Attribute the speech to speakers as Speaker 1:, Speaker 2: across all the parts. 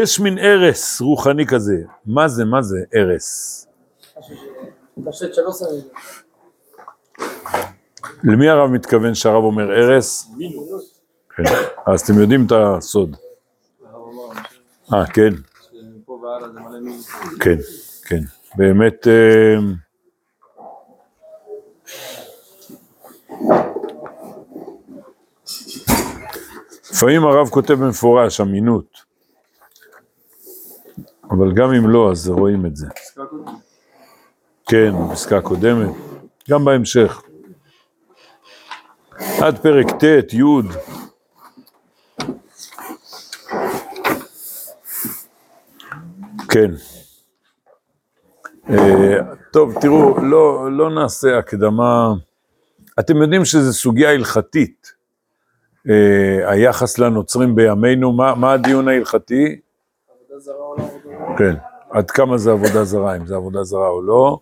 Speaker 1: יש מין הרס רוחני כזה. מה זה, מה זה
Speaker 2: שמים.
Speaker 1: למי הרב מתכוון שהרב אומר הרס? כן. אז אתם יודעים את הסוד. אה, כן. כן, כן. באמת, אה, לפעמים הרב כותב במפורש אמינות, אבל גם אם לא, אז רואים את זה. כן, בפסקה הקודמת, גם בהמשך. עד פרק ט', י'. כן. אה, טוב, תראו, לא, לא נעשה הקדמה. אתם יודעים שזו סוגיה הלכתית. אה, היחס לנוצרים בימינו, מה, מה הדיון ההלכתי?
Speaker 2: עבודה זרה זרה?
Speaker 1: כן, עד כמה זה עבודה זרה, אם זה עבודה זרה או לא.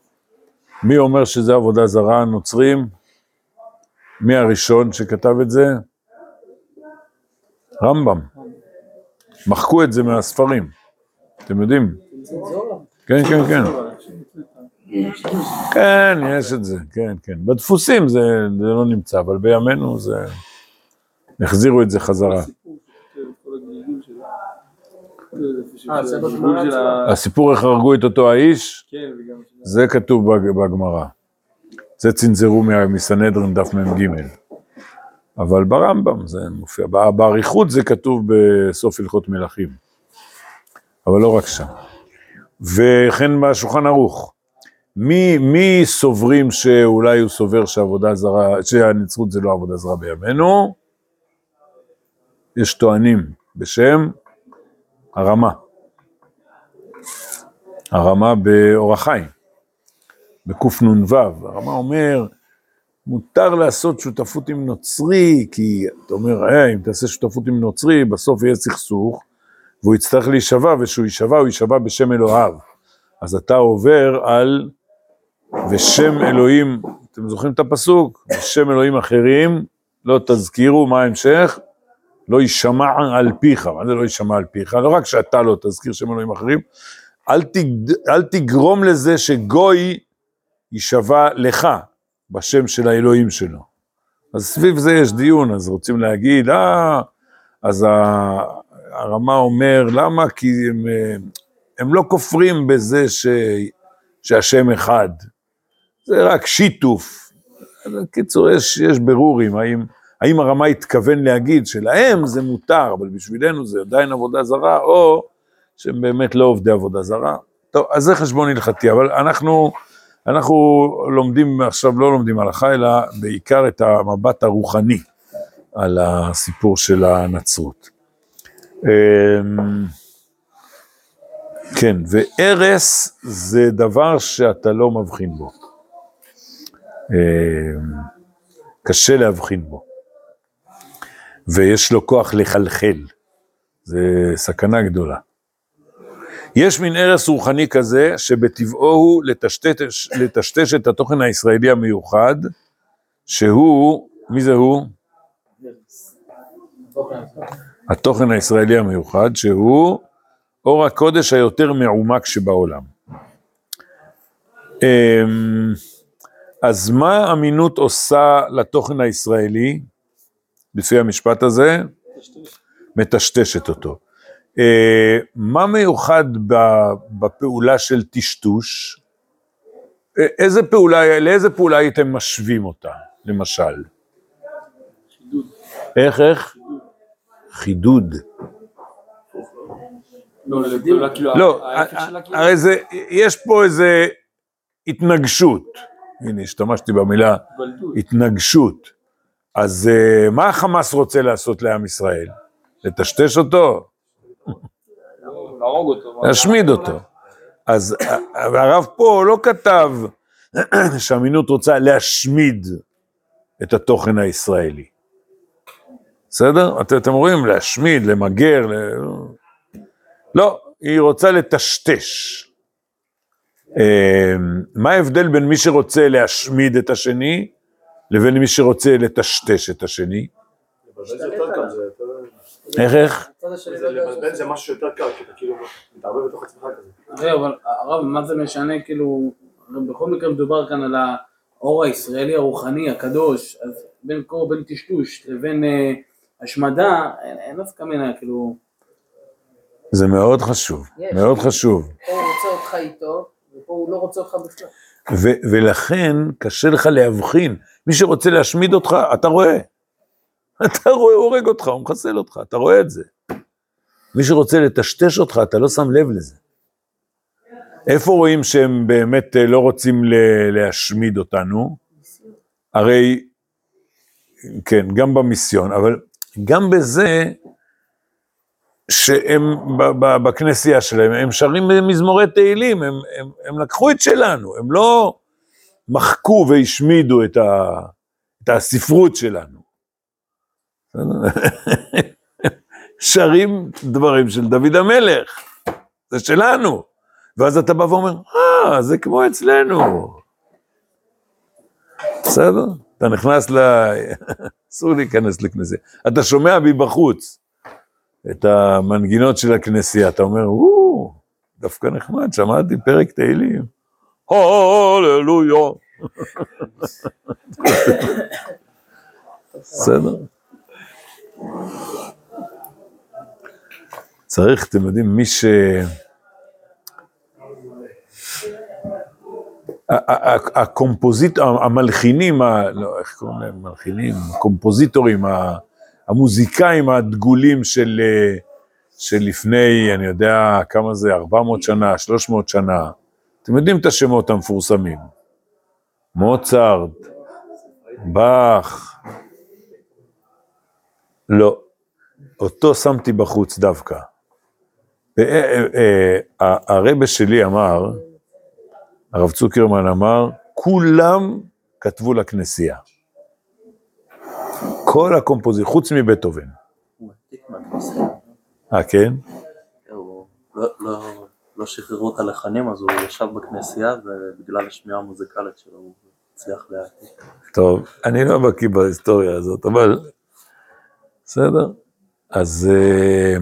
Speaker 1: מי אומר שזה עבודה זרה, הנוצרים? מי הראשון שכתב את זה? רמב"ם. מחקו את זה מהספרים, אתם יודעים? כן, כן, כן. כן, יש את זה, כן, כן. בדפוסים זה, זה לא נמצא, אבל בימינו זה... החזירו את זה חזרה.
Speaker 3: כל הגלגול של ה-
Speaker 2: אה, זה
Speaker 3: הגלגול
Speaker 2: בגמרא
Speaker 3: של
Speaker 2: עצמה?
Speaker 3: ה-
Speaker 1: הסיפור איך הרגו את אותו האיש,
Speaker 3: כן,
Speaker 1: זה כתוב בג- בגמרא. זה צנזרו מסנהדרין דף מ"ג. אבל ברמב"ם זה מופיע, בא- באריכות זה כתוב בסוף הלכות מלכים. אבל לא רק שם. וכן בשולחן ערוך. מי, מי סוברים שאולי הוא סובר שעבודה זרה, שהנצרות זה לא עבודה זרה בימינו? יש טוענים בשם הרמה. הרמה באור החיים, בקנ"ו, הרמה אומר, מותר לעשות שותפות עם נוצרי, כי אתה אומר, אה, אם תעשה שותפות עם נוצרי, בסוף יהיה סכסוך, והוא יצטרך להישבע, וכשהוא יישבע, הוא יישבע בשם אלוהיו. אז אתה עובר על ושם אלוהים, אתם זוכרים את הפסוק? בשם אלוהים אחרים, לא תזכירו, מה ההמשך? לא יישמע על פיך, מה זה לא יישמע על פיך? לא רק שאתה לא תזכיר שם אלוהים אחרים, אל, תג... אל תגרום לזה שגוי יישבע לך בשם של האלוהים שלו. אז סביב זה יש דיון, אז רוצים להגיד, אה, אז הרמה אומר, למה? כי הם, הם לא כופרים בזה ש... שהשם אחד, זה רק שיתוף. אז בקיצור, יש, יש ברורים, האם, האם הרמה התכוון להגיד שלהם זה מותר, אבל בשבילנו זה עדיין עבודה זרה, או שהם באמת לא עובדי עבודה זרה. טוב, אז זה חשבון הלכתי, אבל אנחנו, אנחנו לומדים, עכשיו לא לומדים הלכה, אלא בעיקר את המבט הרוחני על הסיפור של הנצרות. אמ, כן, והרס זה דבר שאתה לא מבחין בו. אמ, קשה להבחין בו. ויש לו כוח לחלחל. זה סכנה גדולה. יש מין הרס רוחני כזה, שבטבעו הוא לטשטש, לטשטש את התוכן הישראלי המיוחד, שהוא, מי זה הוא? התוכן הישראלי המיוחד, שהוא אור הקודש היותר מעומק שבעולם. אמ, אז מה אמינות עושה לתוכן הישראלי, לפי המשפט הזה? מטשטשת אותו. אה, מה מיוחד ב- בפעולה של טשטוש? איזה פעולה, לאיזה פעולה הייתם משווים אותה, למשל?
Speaker 3: חידוד.
Speaker 1: איך, איך? חידוד.
Speaker 3: לא,
Speaker 1: לא,
Speaker 3: ההפך שלה כאילו,
Speaker 1: הרי זה, יש פה איזה התנגשות. הנה, השתמשתי במילה. התנגשות. אז אה, מה החמאס רוצה לעשות לעם ישראל? לטשטש אותו? להשמיד אותו. אז הרב פה לא כתב שהאמינות רוצה להשמיד את התוכן הישראלי. בסדר? את- אתם רואים, להשמיד, למגר, ל... לא, היא רוצה לטשטש. אה, מה ההבדל בין מי שרוצה להשמיד את השני, לבין מי שרוצה לטשטש את השני? איך, איך?
Speaker 2: לא
Speaker 4: לבלבל זה משהו יותר קל, כי אתה כאילו מתערבב בתוך עצמך כזה.
Speaker 2: הרי אבל הרב, מה זה משנה, כאילו, בכל מקרה מדובר כאן על האור הישראלי הרוחני, הקדוש, אז בין קור, בין טשטוש לבין אה, השמדה, אין אין נפקא מינה, כאילו,
Speaker 1: זה מאוד חשוב. מאוד חשוב.
Speaker 2: פה הוא רוצה אותך איתו, ופה הוא לא רוצה אותך בכלל.
Speaker 1: ולכן קשה לך להבחין. מי שרוצה להשמיד אותך, אתה רואה. אתה רואה, הוא הורג אותך, הוא מחסל אותך, אתה רואה את זה. מי שרוצה לטשטש אותך, אתה לא שם לב לזה. איפה רואים שהם באמת אה, לא רוצים להשמיד אותנו? הרי, כן, גם במיסיון, אבל גם בזה שהם בכנסייה שלהם, הם שרים מזמורי תהילים, הם, הם, הם לקחו את שלנו, הם לא מחקו והשמידו את, ה, את הספרות שלנו. שרים דברים של דוד המלך, זה שלנו. ואז אתה בא ואומר, אה, זה כמו אצלנו. בסדר? אתה נכנס ל... אסור להיכנס לכנסייה. אתה שומע מבחוץ את המנגינות של הכנסייה, אתה אומר, או, דווקא נחמד, שמעתי פרק תהילים. הללויה. בסדר? צריך, אתם יודעים, מי ש... הקומפוזיט, המלחינים, לא, איך קוראים להם? מלחינים, הקומפוזיטורים, המוזיקאים הדגולים אה, של לפני, אני יודע כמה זה, 400 שנה, 300 שנה. אתם יודעים את השמות המפורסמים. מוצרט, באך. לא, אותו שמתי בחוץ דווקא. אה, אה, אה, הרבה שלי אמר, הרב צוקרמן אמר, כולם כתבו לכנסייה. כל הקומפוזיט, חוץ מבטהובן. אה, כן?
Speaker 5: הוא לא- לא- לא שחררו את הלחנים אז הוא ישב בכנסייה ובגלל השמיעה המוזיקלית שלו הוא הצליח להעתיק.
Speaker 1: טוב, אני לא בקיא בהיסטוריה הזאת, אבל בסדר. אז... אה,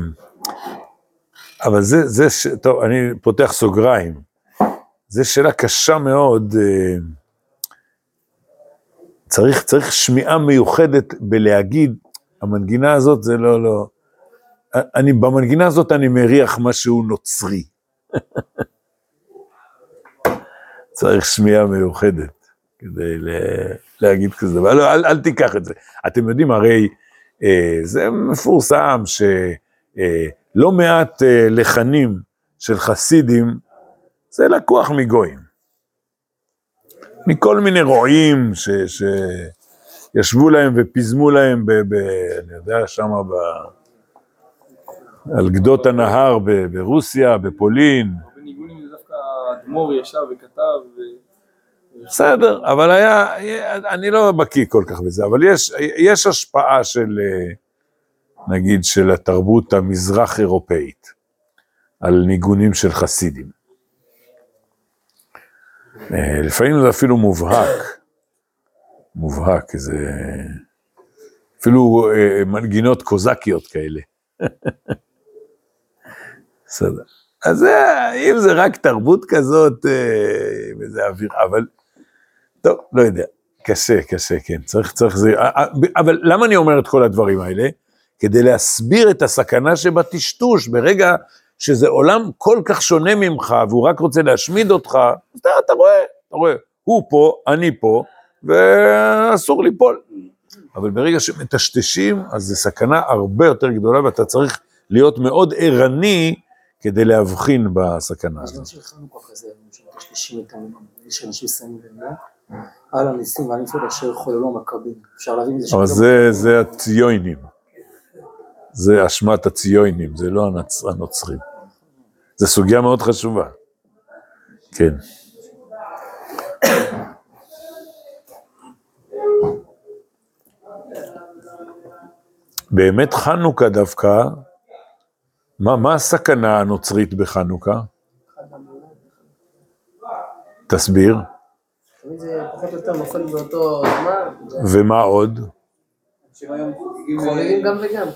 Speaker 1: אבל זה, זה, ש... טוב, אני פותח סוגריים. זו שאלה קשה מאוד. אה, צריך, צריך שמיעה מיוחדת בלהגיד, המנגינה הזאת זה לא, לא... אני, במנגינה הזאת אני מריח משהו נוצרי. צריך שמיעה מיוחדת כדי להגיד כזה דבר. לא, אל, אל תיקח את זה. אתם יודעים, הרי אה, זה מפורסם שלא מעט אה, לחנים של חסידים, זה לקוח מגויים. מכל מיני רועים ש, שישבו להם ופיזמו להם, ב, ב, אני יודע, שם ב... על גדות הנהר ברוסיה, בפולין.
Speaker 3: בניגונים זה דווקא האדמו"ר ישב וכתב,
Speaker 1: בסדר, אבל היה, אני לא בקיא כל כך בזה, אבל יש, יש השפעה של, אה, נגיד, של התרבות המזרח אירופאית על ניגונים של חסידים. אה, לפעמים זה אפילו מובהק, מובהק, זה אפילו אה, מנגינות קוזקיות כאלה. בסדר. אז זה, אם זה רק תרבות כזאת, אה, וזה אוויר, אבל טוב, לא יודע, קשה, קשה, כן, צריך, צריך זה, אה, אה, אבל למה אני אומר את כל הדברים האלה? כדי להסביר את הסכנה שבטשטוש, ברגע שזה עולם כל כך שונה ממך, והוא רק רוצה להשמיד אותך, אתה, אתה רואה, אתה רואה, הוא פה, אני פה, ואסור ליפול. אבל ברגע שמטשטשים, אז זו סכנה הרבה יותר גדולה, ואתה צריך להיות מאוד ערני כדי להבחין בסכנה
Speaker 6: יש
Speaker 1: הזאת.
Speaker 6: של חנוכה כזה, שמטשטשים את העולם. יש אנשים שמים לב, על הניסים ועל נפלאות אשר חוללו המכבים. אפשר להבין מזה
Speaker 1: אבל
Speaker 6: שפתאום-
Speaker 1: זה, זה הציונים. זה אשמת הציונים, זה לא. הנוצרים. זו סוגיה מאוד חשובה. כן. באמת חנוכה דווקא, מה, מה הסכנה הנוצרית בחנוכה? תסביר.
Speaker 2: תמיד זה פחות או יותר נופל באותו זמן,
Speaker 1: ומה עוד?
Speaker 6: חוגגים גם וגם.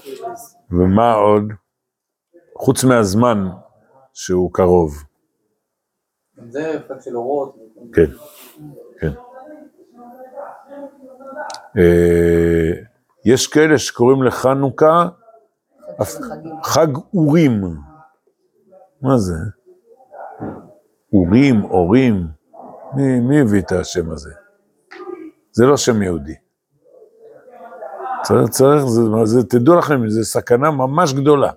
Speaker 1: ומה עוד? חוץ מהזמן שהוא קרוב.
Speaker 6: גם זה חג של אורות.
Speaker 1: כן, כן. אה, יש כאלה שקוראים לחנוכה חג אורים. מה זה? אורים, אורים. מי, מי הביא את השם הזה? זה לא שם יהודי. צריך, צריך, זה, זה, תדעו לכם, זו סכנה ממש גדולה.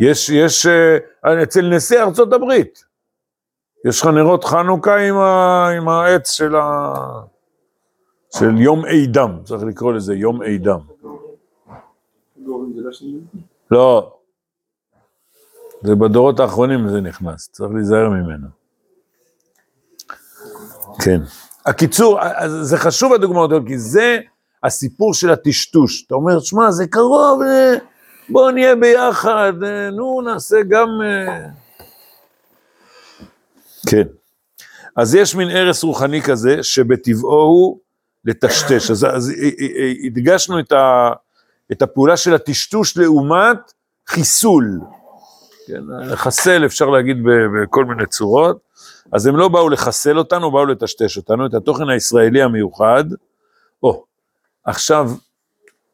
Speaker 1: יש, יש, אה, אצל נשיא ארצות הברית, יש לך נרות חנוכה עם, ה, עם העץ של, ה, של יום אידם, צריך לקרוא לזה יום אידם.
Speaker 3: לא
Speaker 1: זה בדורות האחרונים זה נכנס, צריך להיזהר ממנו. כן. הקיצור, זה חשוב הדוגמאות האלה, כי זה הסיפור של הטשטוש. אתה אומר, שמע, זה קרוב, אה, בואו נהיה ביחד, אה, נו, נעשה גם... אה." כן. אז יש מין ערש רוחני כזה, שבטבעו הוא לטשטש. אז, אז הדגשנו את, ה, את הפעולה של הטשטוש לעומת חיסול. כן, לחסל אפשר להגיד בכל מיני צורות. אז הם לא באו לחסל אותנו, באו לטשטש אותנו, את התוכן הישראלי המיוחד. או, עכשיו,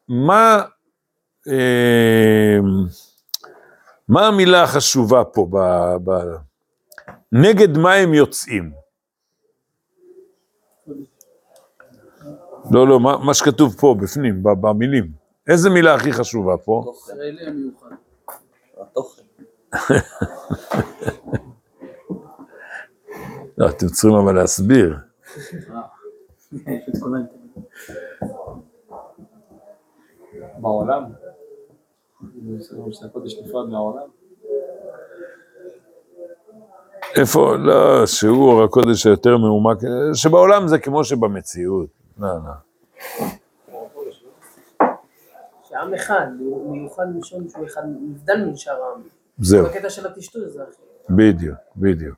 Speaker 1: מה, אה, מה המילה החשובה פה? ב, ב, נגד מה הם יוצאים? לא, לא, מה, מה שכתוב פה, בפנים, במילים. איזה מילה הכי חשובה פה? לא, אתם צריכים אבל להסביר.
Speaker 3: בעולם.
Speaker 1: איפה, לא, שהוא אור הקודש היותר מעומק, שבעולם זה כמו שבמציאות. לא, לא.
Speaker 7: שעם אחד, הוא מיוחד משום שהוא אחד, נבדל משאר העם.
Speaker 1: זהו,
Speaker 7: בקטע של הטשטוש זה הכי.
Speaker 1: בדיוק, בדיוק.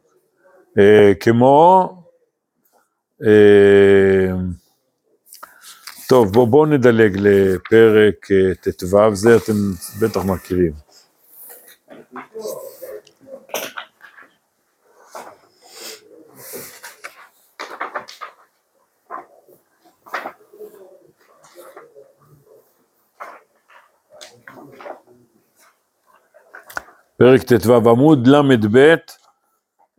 Speaker 1: אה, כמו, אה, טוב, בואו בוא נדלג לפרק אה, ט"ו, זה אתם בטח מכירים. פרק ט"ו, עמוד ל"ב,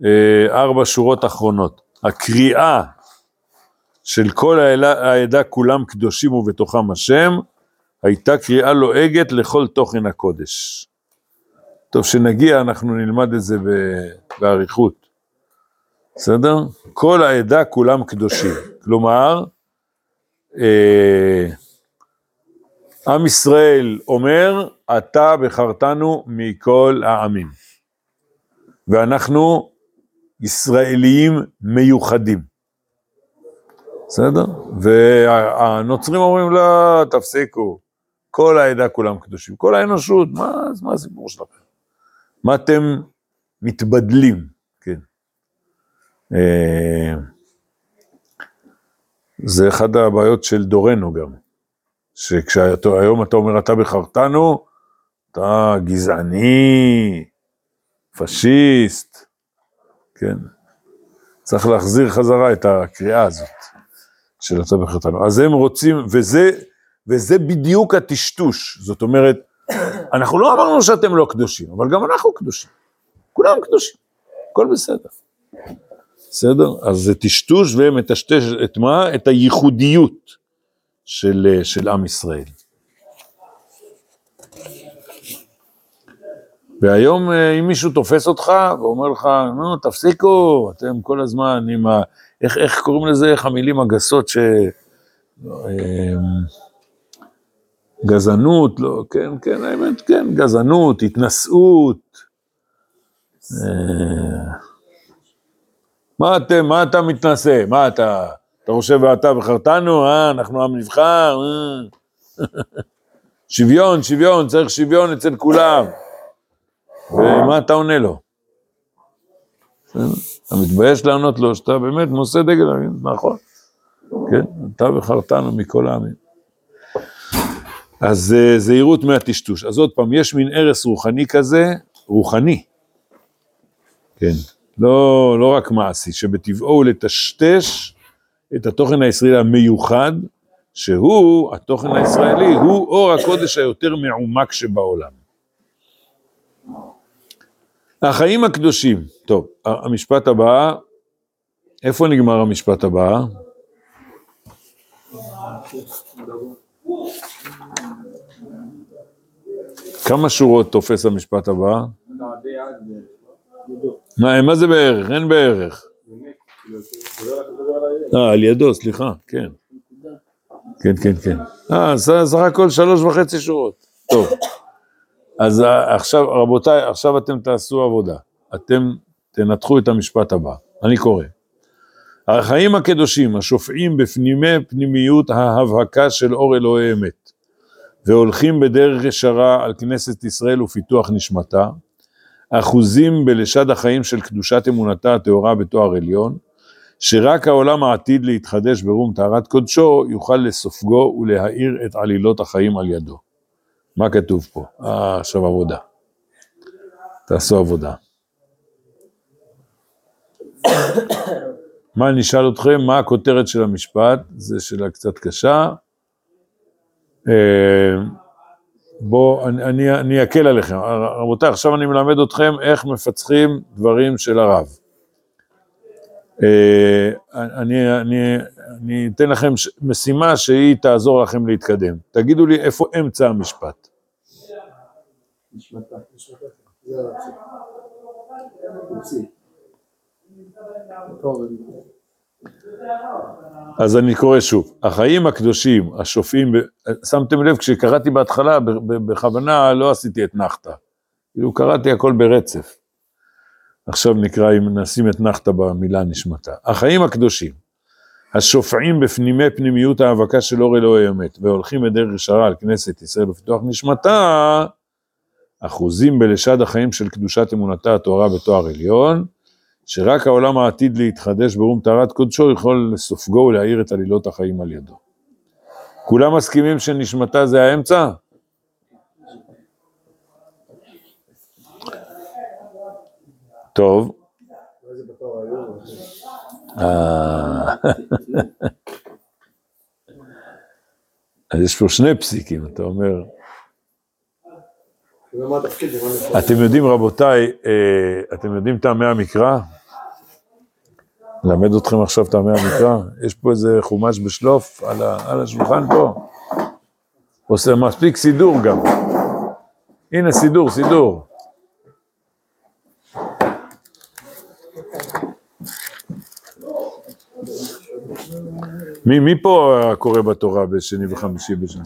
Speaker 1: אה, ארבע שורות אחרונות. הקריאה של כל העדה, כולם קדושים ובתוכם השם, הייתה קריאה לועגת לכל תוכן הקודש. טוב, שנגיע אנחנו נלמד את זה באריכות, בסדר? כל העדה כולם קדושים, כלומר, אה, עם ישראל אומר, אתה בחרתנו מכל העמים. ואנחנו ישראליים מיוחדים. בסדר? והנוצרים אומרים, לא, תפסיקו, כל העדה כולם קדושים. כל האנושות, מה, מה הסיפור שלכם? מה אתם מתבדלים? כן. אה, זה אחת הבעיות של דורנו גם. שכשהיום אתה אומר אתה בחרתנו, אתה גזעני, פשיסט, כן? צריך להחזיר חזרה את הקריאה הזאת של אתה בחרתנו. אז הם רוצים, וזה, וזה בדיוק הטשטוש, זאת אומרת, אנחנו לא אמרנו שאתם לא קדושים, אבל גם אנחנו קדושים. כולם קדושים, הכל בסדר. בסדר? אז זה טשטוש ומטשטש את מה? את הייחודיות. של, של עם ישראל. והיום אה, אם מישהו תופס אותך ואומר לך, נו תפסיקו, אתם כל הזמן עם ה... איך, איך קוראים לזה, איך המילים הגסות ש... אה, גזענות, לא, כן, כן, האמת, כן, גזענות, התנשאות. אה, מה אתם, מה אתה מתנשא? מה אתה, אתה חושב ואתה בחרתנו, אה, אנחנו עם נבחר, אה. שוויון, שוויון, צריך שוויון אצל כולם. ומה אתה עונה לו? אתה מתבייש לענות לו שאתה באמת נושא דגל, נכון, כן, אתה בחרתנו מכל העמים. אז אה, זהירות מהטשטוש. אז עוד פעם, יש מין ערש רוחני כזה, רוחני. כן, לא, לא רק מעשי, שבטבעו הוא לטשטש את התוכן הישראלי המיוחד, שהוא, התוכן הישראלי, הוא אור הקודש היותר מעומק שבעולם. החיים הקדושים, טוב, המשפט הבא, איפה נגמר המשפט הבא? כמה שורות תופס המשפט הבא? מה, מה זה בערך? אין בערך. אה, על ידו, סליחה, כן. כן, כן, כן. אה, סך הכל שלוש וחצי שורות. טוב. אז אה, עכשיו, רבותיי, עכשיו אתם תעשו עבודה. אתם תנתחו את המשפט הבא. אני קורא. החיים הקדושים השופעים בפנימי פנימיות ההבהקה של אור אלוהי אמת, והולכים בדרך ישרה על כנסת ישראל ופיתוח נשמתה, אחוזים בלשד החיים של קדושת אמונתה הטהורה בתואר עליון, שרק העולם העתיד להתחדש ברום טהרת קודשו יוכל לסופגו ולהאיר את עלילות החיים על ידו. מה כתוב פה? אה, עכשיו עבודה. תעשו עבודה. מה אני אשאל אתכם? מה הכותרת של המשפט? זו שאלה קצת קשה. אה, בואו, אני, אני, אני אקל עליכם. רבותיי, עכשיו אני מלמד אתכם איך מפצחים דברים של הרב. אה, אני, אני, אני אתן לכם משימה שהיא תעזור לכם להתקדם. תגידו לי איפה אמצע המשפט. אז אני קורא שוב, החיים הקדושים, השופעים, שמתם לב, כשקראתי בהתחלה, בכוונה לא עשיתי את נחתה, כאילו קראתי הכל ברצף. עכשיו נקרא, אם נשים את נחתה במילה נשמתה. החיים הקדושים, השופעים בפנימי פנימיות ההאבקה של אור אלוהי אמת, והולכים בדרך ישרה על כנסת ישראל ופיתוח נשמתה, אחוזים בלשד החיים של קדושת אמונתה התוארה בתואר עליון, שרק העולם העתיד להתחדש ברום טהרת קודשו יכול לסופגו ולהאיר את עלילות החיים על ידו. כולם מסכימים שנשמתה זה האמצע? טוב. אה. אז יש פה שני פסיקים, אתה אומר. אתם יודעים, רבותיי, אה, אתם יודעים טעמי המקרא? למד אתכם עכשיו טעמי המקרא? יש פה איזה חומש בשלוף על, על השולחן פה? עושה מספיק סידור גם. הנה סידור, סידור. מי, מי פה קורא בתורה בשני וחמישי בשנה?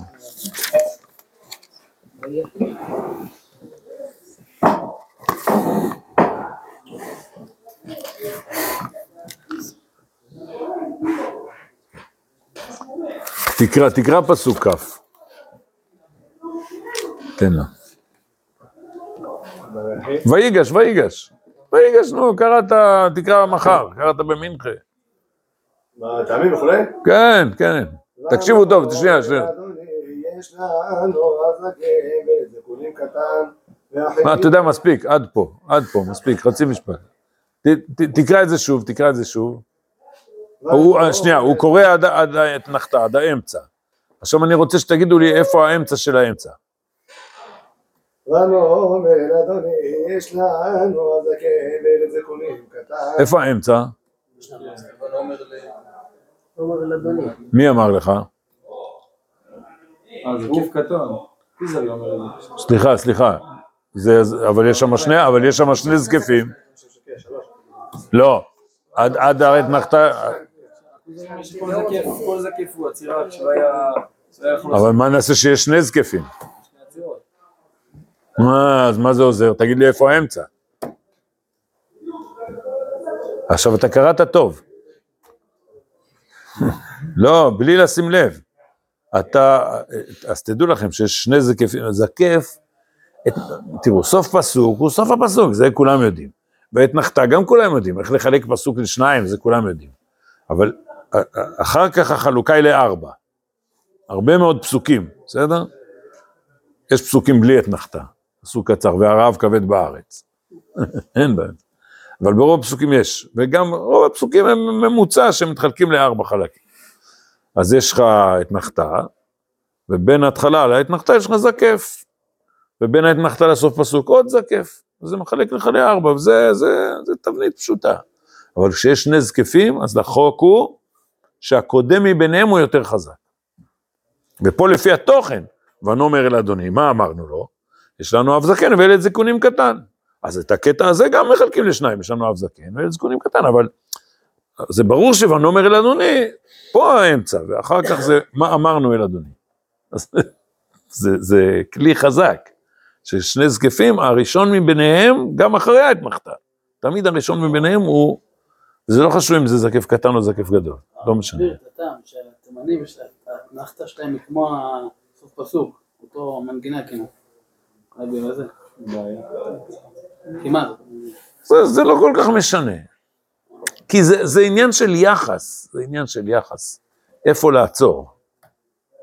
Speaker 1: תקרא, תקרא פסוק כ'. תן לה. ויגש, ויגש. ויגש, נו, קראת, תקרא מחר, קראת במנחה.
Speaker 4: מה, טעמים וכולי?
Speaker 1: כן, כן. תקשיבו טוב, שנייה, שנייה.
Speaker 4: יש לנו הזקן וזקונים קטן.
Speaker 1: מה, אתה יודע, מספיק, עד פה, עד פה, מספיק, חצי משפט. תקרא את זה שוב, תקרא את זה שוב. הוא, שנייה, הוא קורא עד, האתנחתא, עד האמצע. עכשיו אני רוצה שתגידו לי איפה האמצע של האמצע. איפה האמצע? מי אמר לך?
Speaker 3: זה?
Speaker 1: סליחה, סליחה. זה, אבל יש שם שני, אבל יש שם שני זקפים. לא, עד, האתנחתא, אבל מה נעשה שיש שני זקפים? מה, אז מה זה עוזר? תגיד לי איפה האמצע. עכשיו אתה קראת טוב. לא, בלי לשים לב. אתה, אז תדעו לכם שיש שני זקפים, זקף, את, תראו, סוף פסוק הוא סוף הפסוק, זה כולם יודעים. ואתנחתא גם כולם יודעים, איך לחלק פסוק לשניים, זה כולם יודעים. אבל אחר כך החלוקה היא לארבע. הרבה מאוד פסוקים, בסדר? יש פסוקים בלי אתנחתא, פסוק קצר, והרעב כבד בארץ. אין בעיה. אבל ברוב הפסוקים יש, וגם רוב הפסוקים הם ממוצע שמתחלקים לארבע חלקים. אז יש לך אתנחתא, ובין ההתחלה לאתנחתא יש לך זקף, ובין האתנחתא לסוף פסוק עוד זקף, וזה מחלק לך לארבע, וזה זה, זה תבנית פשוטה. אבל כשיש שני זקפים, אז החוק הוא שהקודם מביניהם הוא יותר חזק. ופה לפי התוכן, ונאמר אל אדוני, מה אמרנו לו? יש לנו אב זקן וילד זקונים קטן. אז את הקטע הזה גם מחלקים לשניים, יש לנו אב זקן וילד זקונים קטן, אבל זה ברור שוונאמר אל אדוני, פה האמצע, ואחר כך זה מה אמרנו אל אדוני. אז זה, זה כלי חזק, ששני זקפים, הראשון מביניהם, גם אחרי האתנחתא. תמיד הראשון מביניהם הוא, זה לא חשוב אם זה זקף קטן או זקף גדול, לא משנה.
Speaker 2: תסביר את הטעם שהתימנים יש להם, האתנחתא שלהם היא כמו הסוף פסוק, אותו מנגינה כמעט. כמעט.
Speaker 1: זה, זה לא כל כך משנה. כי זה, זה עניין של יחס, זה עניין של יחס. איפה לעצור.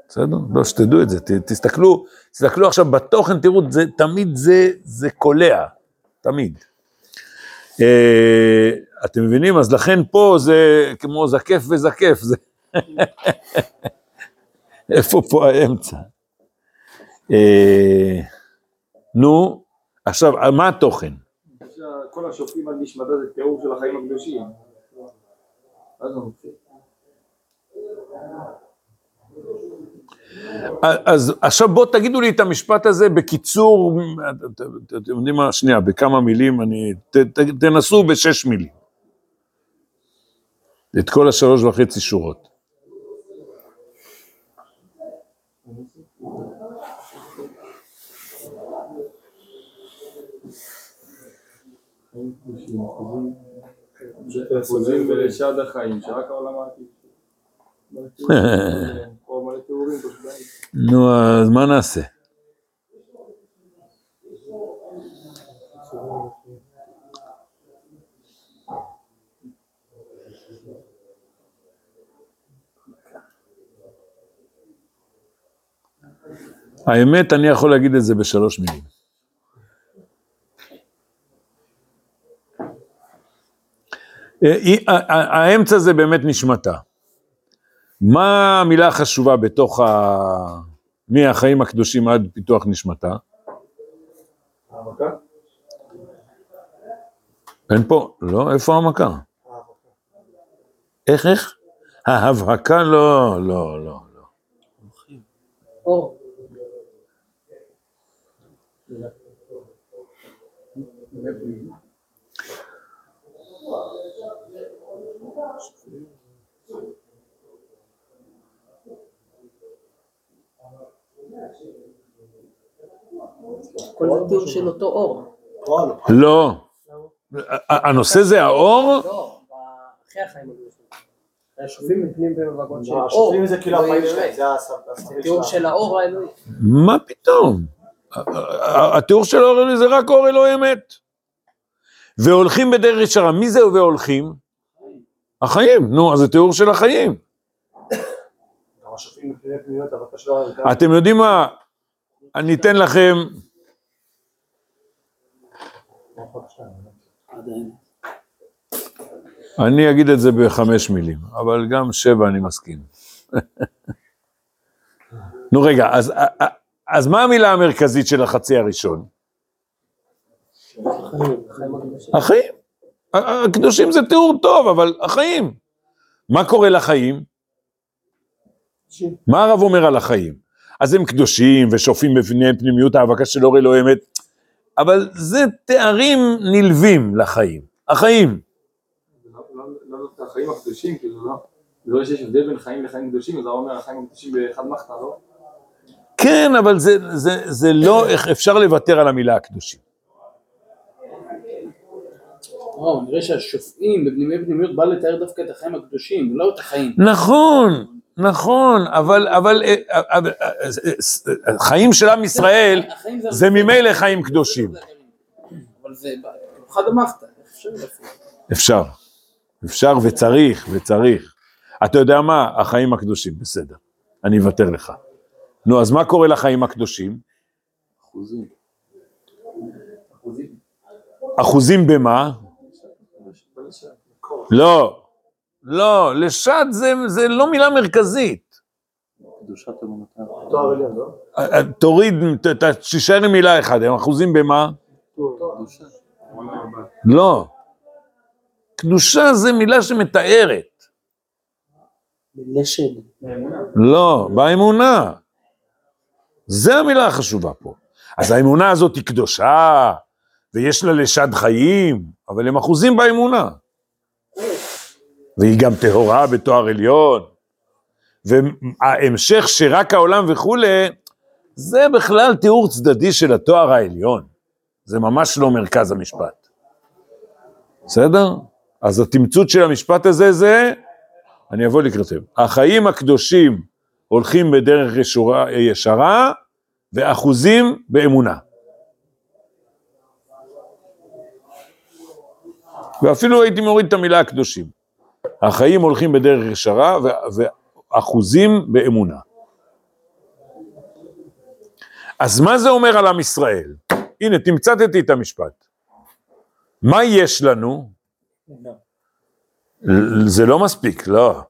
Speaker 1: בסדר? לא, שתדעו את זה, ת, תסתכלו, תסתכלו עכשיו בתוכן, תראו, זה, תמיד זה, זה קולע, תמיד. אה, אתם מבינים? אז לכן פה זה כמו זקף וזקף, זה... איפה פה האמצע? אה, נו, עכשיו, מה התוכן?
Speaker 3: כל השופטים על נשמתה זה תיאור של החיים הקדושים. אז
Speaker 1: עכשיו בואו תגידו לי את המשפט הזה בקיצור, את- את- אתם יודעים מה, שנייה, בכמה מילים, אני, ת, ת, תנסו בשש מילים. את כל השלוש וחצי שורות.
Speaker 3: חוזרים ולשד החיים, שרק העולם פשוט.
Speaker 1: נו, אז מה נעשה? האמת, אני יכול להגיד את זה בשלוש מילים. אה, היא- ה- ה- האמצע זה באמת נשמתה. מה המילה החשובה בתוך ה... מהחיים הקדושים עד פיתוח נשמתה?
Speaker 3: העמקה?
Speaker 1: אין פה, לא, איפה העמקה? איך, איך? ההבהקה, לא, לא, לא, לא.
Speaker 7: כל זה תיאור של אותו אור.
Speaker 1: לא. ה- הנושא זה האור?
Speaker 7: לא, אחרי החיים הקדושים. השופטים מפנים במבגות של אור.
Speaker 4: השופטים זה כאילו
Speaker 7: לא
Speaker 4: החיים
Speaker 7: יראה.
Speaker 4: שלהם, זה הסב-
Speaker 7: זה
Speaker 4: הסבים
Speaker 7: תיאור
Speaker 4: שלהם.
Speaker 7: של האור האלוהי.
Speaker 1: מה פתאום? התיאור של האור אלוהי זה רק אור אלוהי אמת. והולכים בדרך ישרה, מי זה והולכים? החיים, נו, אז זה תיאור של החיים. אתם יודעים מה? אני אתן לכם. אני אגיד את זה בחמש מילים, אבל גם שבע אני מסכים. נו רגע, אז, אז מה המילה המרכזית של החצי הראשון?
Speaker 7: החיים, החיים הקדושים
Speaker 1: זה תיאור טוב, אבל החיים. מה קורה לחיים? מה הרב אומר על החיים? אז הם קדושים ושופעים בפניהם פנימיות האבקה של אור אלוהי אמת, אבל זה תארים נלווים לחיים. החיים.
Speaker 3: לא- לא- לא דווקא החיים הקדושים, כאילו לא. לא שיש הבדל בין חיים לחיים קדושים, אז הוא אומר החיים הקדושים באחד מחטא, לא?
Speaker 1: כן, אבל זה, זה, זה לא, איך אפשר לוותר על המילה הקדושים.
Speaker 2: וואו, נראה שהשופעים בפנימי פנימיות בא לתאר דווקא את החיים הקדושים, לא את החיים.
Speaker 1: נכון, נכון, אבל, אבל, אה, אה, אה, חיים של עם ישראל זה ממילא חיים קדושים.
Speaker 2: אבל זה אפשר להפריע?
Speaker 1: אפשר, אפשר וצריך, וצריך. אתה יודע מה? החיים הקדושים, בסדר, אני אוותר לך. נו, אז מה קורה לחיים הקדושים?
Speaker 5: אחוזים.
Speaker 1: אחוזים במה? לא, לא, לשד זה, זה לא מילה מרכזית.
Speaker 5: קדושת אמונתם.
Speaker 4: תואר עליון, לא?
Speaker 1: אה, תוריד, ת- ת- תישאר עם מילה אחת, הם אחוזים במה? לא. קדושה זה מילה שמתארת.
Speaker 6: לשד.
Speaker 1: לא, באמונה. זה המילה החשובה פה. אז האמונה הזאת היא קדושה, ויש לה לשד חיים, אבל הם אחוזים באמונה. והיא גם טהורה בתואר עליון. וההמשך שרק העולם וכולי, זה בכלל תיאור צדדי של התואר העליון. זה ממש לא מרכז המשפט. בסדר? אז התמצות של המשפט הזה זה, אני אבוא לקראתם. החיים הקדושים הולכים בדרך ישורה, ישרה ואחוזים באמונה. ואפילו הייתי מוריד את המילה הקדושים. החיים הולכים בדרך ישרה ואחוזים באמונה. אז מה זה אומר על עם ישראל? הנה, תמצתתי את המשפט. מה יש לנו? ל- זה לא מספיק, לא.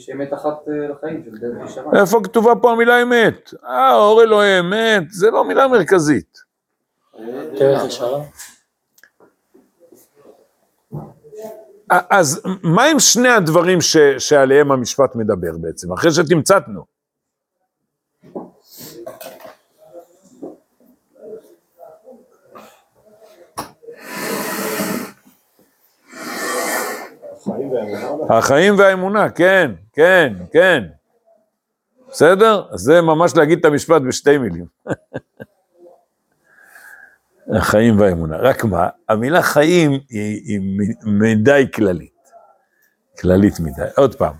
Speaker 7: יש- אמת אחת אה, לחיים של דרך ישרה.
Speaker 1: איפה כתובה פה המילה אמת? אה, אור אלוהי אמת, זה לא מילה מרכזית.
Speaker 6: דרך ישרה.
Speaker 1: א- אז מה הם שני הדברים שעליהם המשפט מדבר בעצם, אחרי שתמצתנו? החיים והאמונה, כן, כן, כן. בסדר? זה ממש להגיד את המשפט בשתי מילים. החיים והאמונה. רק מה, המילה חיים היא, היא מדי כללית. כללית מדי. עוד פעם,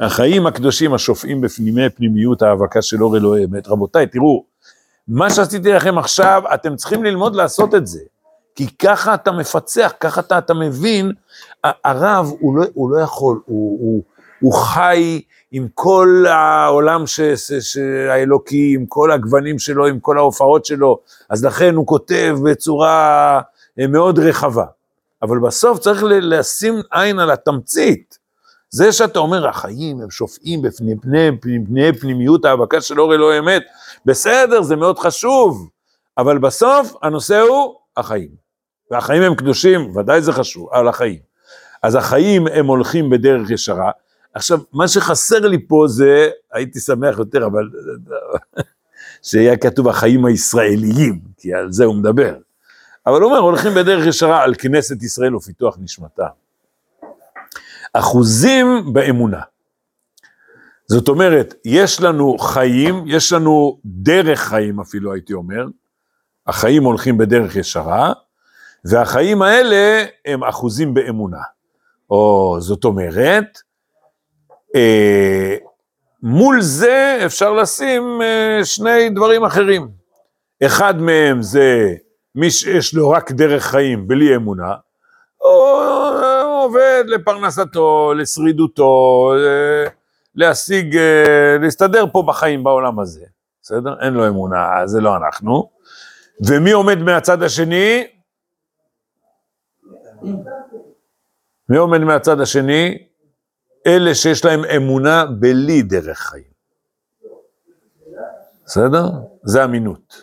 Speaker 1: החיים הקדושים השופעים בפנימי פנימיות ההאבקה של אור אלוהי אמת. רבותיי, תראו, מה שעשיתי לכם עכשיו, אתם צריכים ללמוד לעשות את זה. כי ככה אתה מפצח, ככה אתה, אתה מבין, הרב הוא לא, הוא לא יכול, הוא, הוא, הוא חי עם כל העולם ש, ש, ש, האלוקי, עם כל הגוונים שלו, עם כל ההופעות שלו, אז לכן הוא כותב בצורה אה, מאוד רחבה. אבל בסוף צריך לשים עין על התמצית. זה שאתה אומר, החיים הם שופעים בפני פני, פני, פני פנימיות ההאבקה של אור אלוהי אמת, בסדר, זה מאוד חשוב, אבל בסוף הנושא הוא החיים. והחיים הם קדושים, ודאי זה חשוב, על החיים. אז החיים הם הולכים בדרך ישרה. עכשיו, מה שחסר לי פה זה, הייתי שמח יותר, אבל שיהיה כתוב החיים הישראליים, כי על זה הוא מדבר. אבל הוא אומר, הולכים בדרך ישרה על כנסת ישראל ופיתוח נשמתה. אחוזים באמונה. זאת אומרת, יש לנו חיים, יש לנו דרך חיים אפילו, הייתי אומר, החיים הולכים בדרך ישרה, והחיים האלה הם אחוזים באמונה. או זאת אומרת, אה, מול זה אפשר לשים אה, שני דברים אחרים. אחד מהם זה מי שיש לו רק דרך חיים בלי אמונה, הוא עובד לפרנסתו, לשרידותו, אה, להשיג, אה, להסתדר פה בחיים בעולם הזה, בסדר? אין לו אמונה, זה לא אנחנו. ומי עומד מהצד השני? מי עומד מהצד השני? אלה שיש להם אמונה בלי דרך חיים. בסדר? זה אמינות.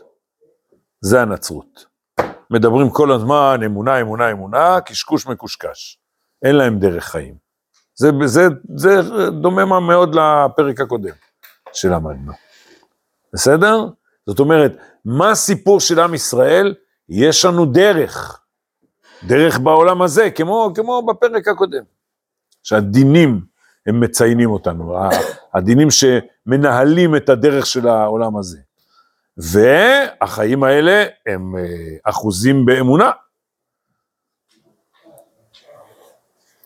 Speaker 1: זה הנצרות. מדברים כל הזמן אמונה, אמונה, אמונה, קשקוש מקושקש. אין להם דרך חיים. זה, זה, זה דומה מאוד לפרק הקודם שלמדנו. בסדר? זאת אומרת, מה הסיפור של עם ישראל? יש לנו דרך. דרך בעולם הזה, כמו, כמו בפרק הקודם. שהדינים הם מציינים אותנו, הדינים שמנהלים את הדרך של העולם הזה. והחיים האלה הם אה, אחוזים באמונה.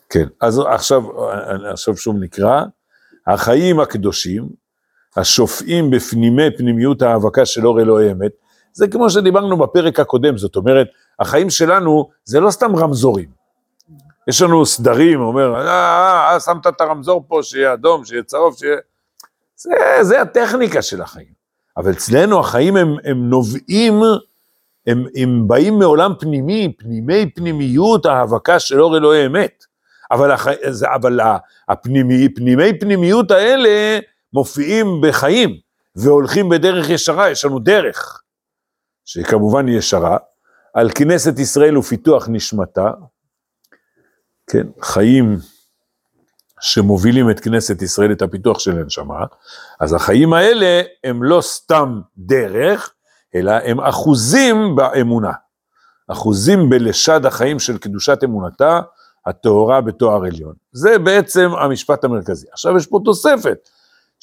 Speaker 1: כן, אז עכשיו, אה, עכשיו שוב נקרא, החיים הקדושים, השופעים בפנימי פנימיות ההאבקה של אור אלוהי אמת, זה כמו שדיברנו בפרק הקודם, זאת אומרת, החיים שלנו זה לא סתם רמזורים. יש לנו סדרים, אומר, אה, אה, אה, שמת את הרמזור פה, שיהיה אדום, שיהיה צהוב, שיהיה... זה, זה הטכניקה של החיים. אבל אצלנו החיים הם, הם נובעים, הם, הם באים מעולם פנימי, פנימי פנימיות, ההאבקה של אור אלוהי אמת. אבל, הח... אבל הפנימי, פנימי פנימיות האלה מופיעים בחיים, והולכים בדרך ישרה, יש לנו דרך, שכמובן היא ישרה, על כנסת ישראל ופיתוח נשמתה, כן, חיים שמובילים את כנסת ישראל, את הפיתוח של הנשמה, אז החיים האלה הם לא סתם דרך, אלא הם אחוזים באמונה. אחוזים בלשד החיים של קדושת אמונתה, הטהורה בתואר עליון. זה בעצם המשפט המרכזי. עכשיו יש פה תוספת,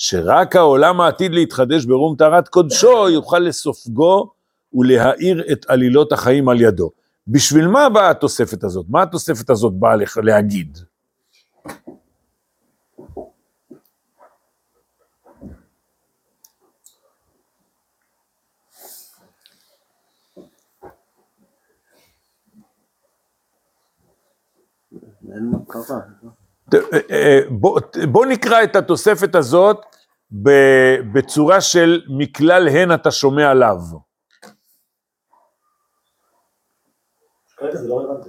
Speaker 1: שרק העולם העתיד להתחדש ברום טהרת קודשו יוכל לסופגו ולהאיר את עלילות החיים על ידו. בשביל מה באה התוספת הזאת? מה התוספת הזאת באה לך- להגיד?
Speaker 5: אין
Speaker 1: אה, אה, בוא, בוא נקרא את התוספת הזאת בצורה של מכלל הן אתה שומע לאו.
Speaker 4: לא.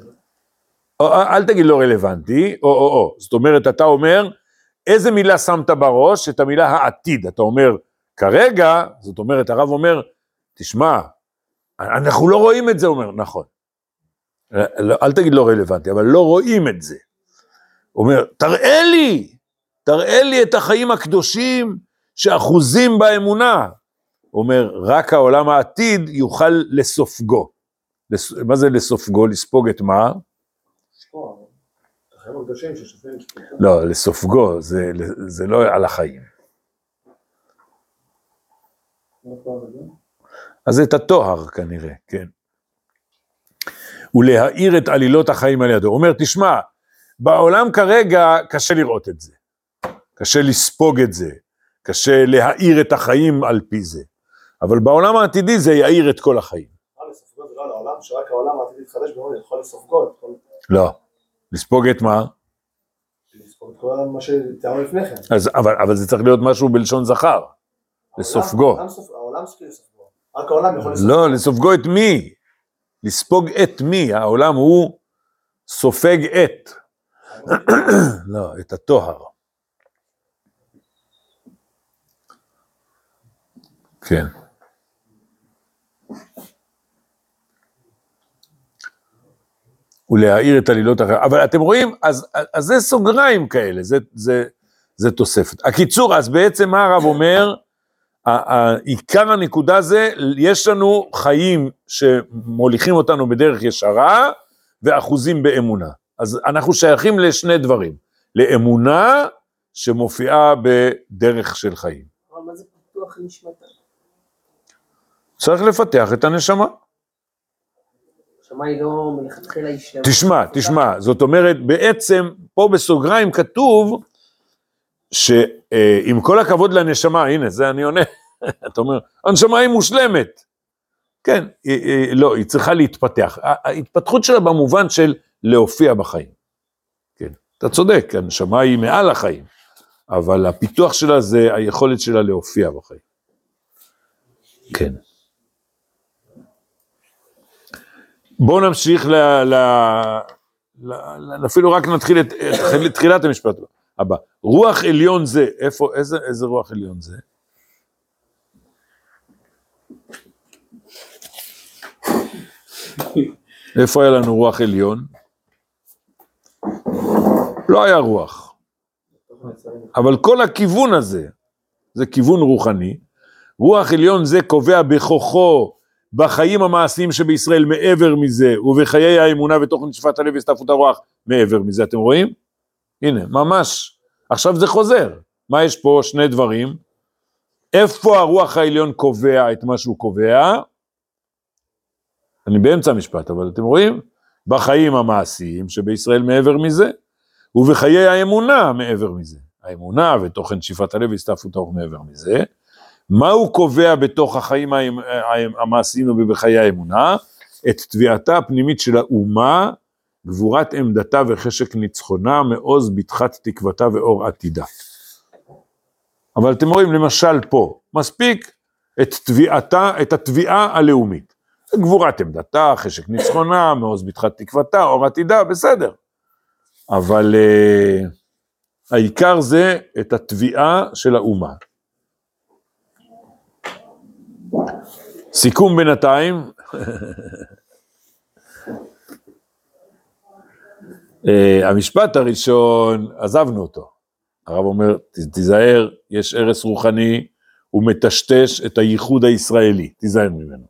Speaker 4: לא?
Speaker 1: אה, אל תגיד לא רלוונטי, או או או, זאת אומרת, אתה אומר, איזה מילה שמת בראש? את המילה העתיד. אתה אומר, כרגע, זאת אומרת, הרב אומר, תשמע, אנחנו לא רואים את זה, הוא אומר, נכון. לא, אל תגיד לא רלוונטי, אבל לא רואים את זה. אומר, תראה לי, תראה לי את החיים הקדושים שאחוזים באמונה. אומר, רק העולם העתיד יוכל לסופגו. לס... מה זה לסופגו? לספוג את מה? לא, לסופגו, זה, זה לא על החיים. אז את הטוהר כנראה, כן. ולהאיר את עלילות החיים על ידו. הוא אומר, תשמע, בעולם כרגע קשה לראות את זה. קשה לספוג את זה. קשה להאיר את החיים על פי זה. אבל בעולם העתידי זה יאיר את כל החיים.
Speaker 4: מה לסופגו זה לא על העולם, שרק העולם העתיד להתחדש בו, יכול לסופגו את כל...
Speaker 1: לא. לספוג את מה?
Speaker 4: לספוג את כל מה שתיארנו לפני כן.
Speaker 1: אבל, זה צריך להיות משהו בלשון זכר. לסופגו.
Speaker 4: העולם סופ- העולם סופג לסופגו. רק העולם יכול לסופגו.
Speaker 1: לא, לסופגו את מי? לספוג את מי? העולם הוא סופג את. לא, את הטוהר. כן. ולהאיר את עלילות אחר. אבל אתם רואים, אז, אז זה סוגריים כאלה, זה, זה, זה תוספת. הקיצור, אז בעצם מה הרב אומר? עיקר הנקודה זה, יש לנו חיים שמוליכים אותנו בדרך ישרה, ואחוזים באמונה. אז אנחנו שייכים לשני דברים, לאמונה שמופיעה בדרך של חיים.
Speaker 7: אבל מה זה פיתוח נשמתה?
Speaker 1: צריך לפתח את הנשמה.
Speaker 7: היא לא מלכתחילה היא שלמה.
Speaker 1: תשמע, תשמע, זאת אומרת, בעצם פה בסוגריים כתוב שעם כל הכבוד לנשמה, הנה, זה אני עונה, אתה אומר, הנשמה היא מושלמת. כן, היא, היא, לא, היא צריכה להתפתח. ההתפתחות שלה במובן של להופיע בחיים. כן, אתה צודק, הנשמה היא מעל החיים, אבל הפיתוח שלה זה היכולת שלה להופיע בחיים. כן. בואו נמשיך ל... ל... ל... ל... אפילו רק נתחיל את את תחילת המשפט הבא. רוח עליון זה, איפה, איזה, איזה רוח עליון זה? איפה היה לנו רוח עליון? לא היה רוח. אבל כל הכיוון הזה, זה כיוון רוחני. רוח עליון זה קובע בכוחו בחיים המעשיים שבישראל מעבר מזה, ובחיי האמונה ותוך נשפת הלב והסתעפות הרוח מעבר מזה, אתם רואים? הנה, ממש. עכשיו זה חוזר. מה יש פה? שני דברים. איפה הרוח העליון קובע את מה שהוא קובע? אני באמצע המשפט, אבל אתם רואים? בחיים המעשיים שבישראל מעבר מזה, ובחיי האמונה מעבר מזה. האמונה ותוכן נשיפת הלב והסתעפות הרוח מעבר מזה. מה הוא קובע בתוך החיים המעשיים ובחיי האמונה? את תביעתה הפנימית של האומה גבורת עמדתה וחשק ניצחונה, מעוז בתחת תקוותה ואור עתידה. אבל אתם רואים, למשל פה, מספיק את תביעתה, את התביעה הלאומית. גבורת עמדתה, חשק ניצחונה, מעוז בתחת תקוותה, אור עתידה, בסדר. אבל uh, העיקר זה את התביעה של האומה. סיכום בינתיים, אה, המשפט הראשון, עזבנו אותו. הרב אומר, "ת- תיזהר, יש הרס רוחני, הוא מטשטש את הייחוד הישראלי, תיזהר ממנו.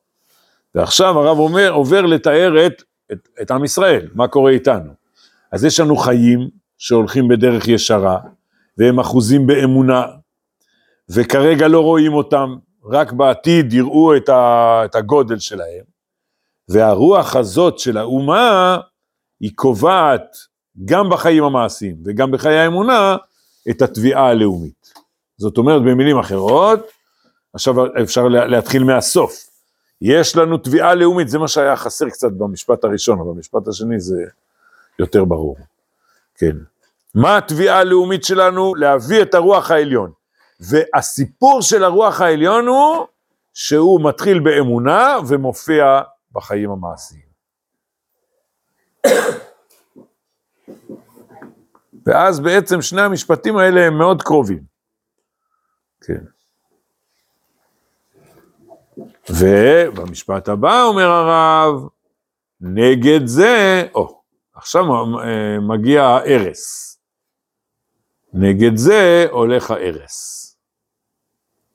Speaker 1: ועכשיו הרב אומר, עובר לתאר את, את, את עם ישראל, מה קורה איתנו. אז יש לנו חיים שהולכים בדרך ישרה, והם אחוזים באמונה, וכרגע לא רואים אותם, רק בעתיד יראו את, ה, את הגודל שלהם. והרוח הזאת של האומה, היא קובעת גם בחיים המעשיים וגם בחיי האמונה, את התביעה הלאומית. זאת אומרת, במילים אחרות, עכשיו אפשר לה- להתחיל מהסוף. יש לנו תביעה לאומית, זה מה שהיה חסר קצת במשפט הראשון, אבל במשפט השני זה יותר ברור. כן. מה התביעה הלאומית שלנו? להביא את הרוח העליון. והסיפור של הרוח העליון הוא שהוא מתחיל באמונה ומופיע בחיים המעשיים. ואז בעצם שני המשפטים האלה הם מאוד קרובים. כן. ובמשפט הבא אומר הרב, נגד זה, או, עכשיו אה, מגיע ההרס. נגד זה הולך ההרס.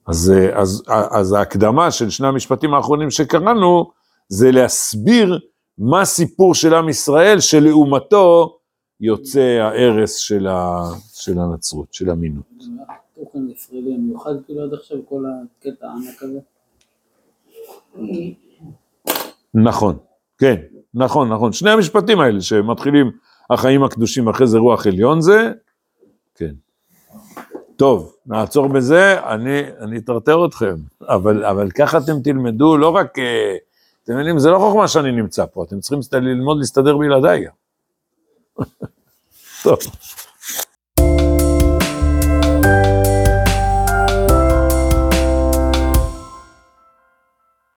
Speaker 1: אז, אה, אז, אז ההקדמה של שני המשפטים האחרונים שקראנו, זה להסביר מה הסיפור של עם ישראל, שלעומתו יוצא ההרס של, ה, של הנצרות, של המינות.
Speaker 2: תוכן ישראלי המיוחד כאילו עד עכשיו כל הקטע הענק הזה.
Speaker 1: נכון, כן, נכון, נכון. שני המשפטים האלה שמתחילים החיים הקדושים אחרי זה רוח עליון זה, כן. טוב, נעצור בזה, אני, אטרטר אתכם, אבל, אבל ככה אתם תלמדו, לא רק, אה, אתם מבינים, זה לא חוכמה שאני נמצא פה, אתם צריכים ללמוד להסתדר בלעדיי. טוב.